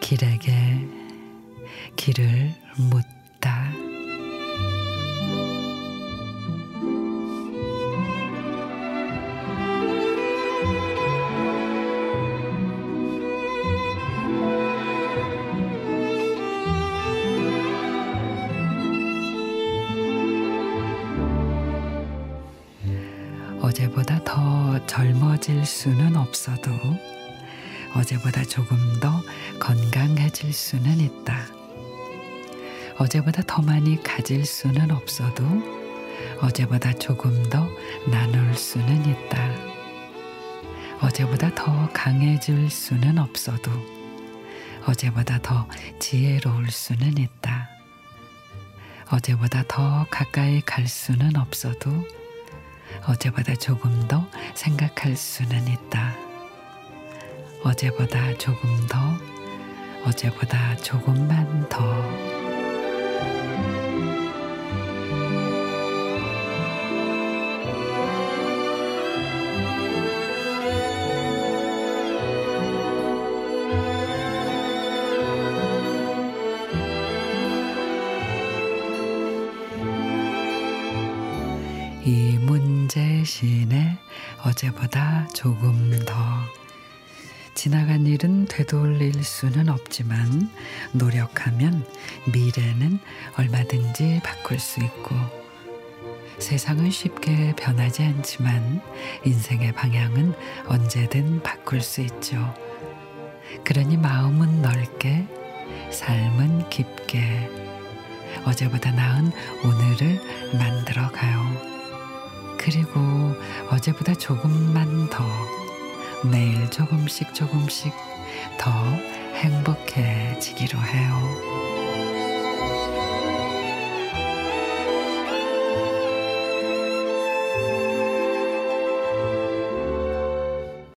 길에게 길을 묻 어제보다 더 젊어질 수는 없어도 어제보다 조금 더 건강해질 수는 있다. 어제보다 더 많이 가질 수는 없어도 어제보다 조금 더 나눌 수는 있다. 어제보다 더 강해질 수는 없어도 어제보다 더 지혜로울 수는 있다. 어제보다 더 가까이 갈 수는 없어도 어제보다 조금 더 생각할 수는 있다. 어제보다 조금 더, 어제보다 조금만 더. 이 문제시네 어제보다 조금 더 지나간 일은 되돌릴 수는 없지만 노력하면 미래는 얼마든지 바꿀 수 있고 세상은 쉽게 변하지 않지만 인생의 방향은 언제든 바꿀 수 있죠. 그러니 마음은 넓게 삶은 깊게 어제보다 나은 오늘을 만들어 가요. 그리고 어제보다 조금만 더 매일 조금씩 조금씩 더 행복해지기로 해요.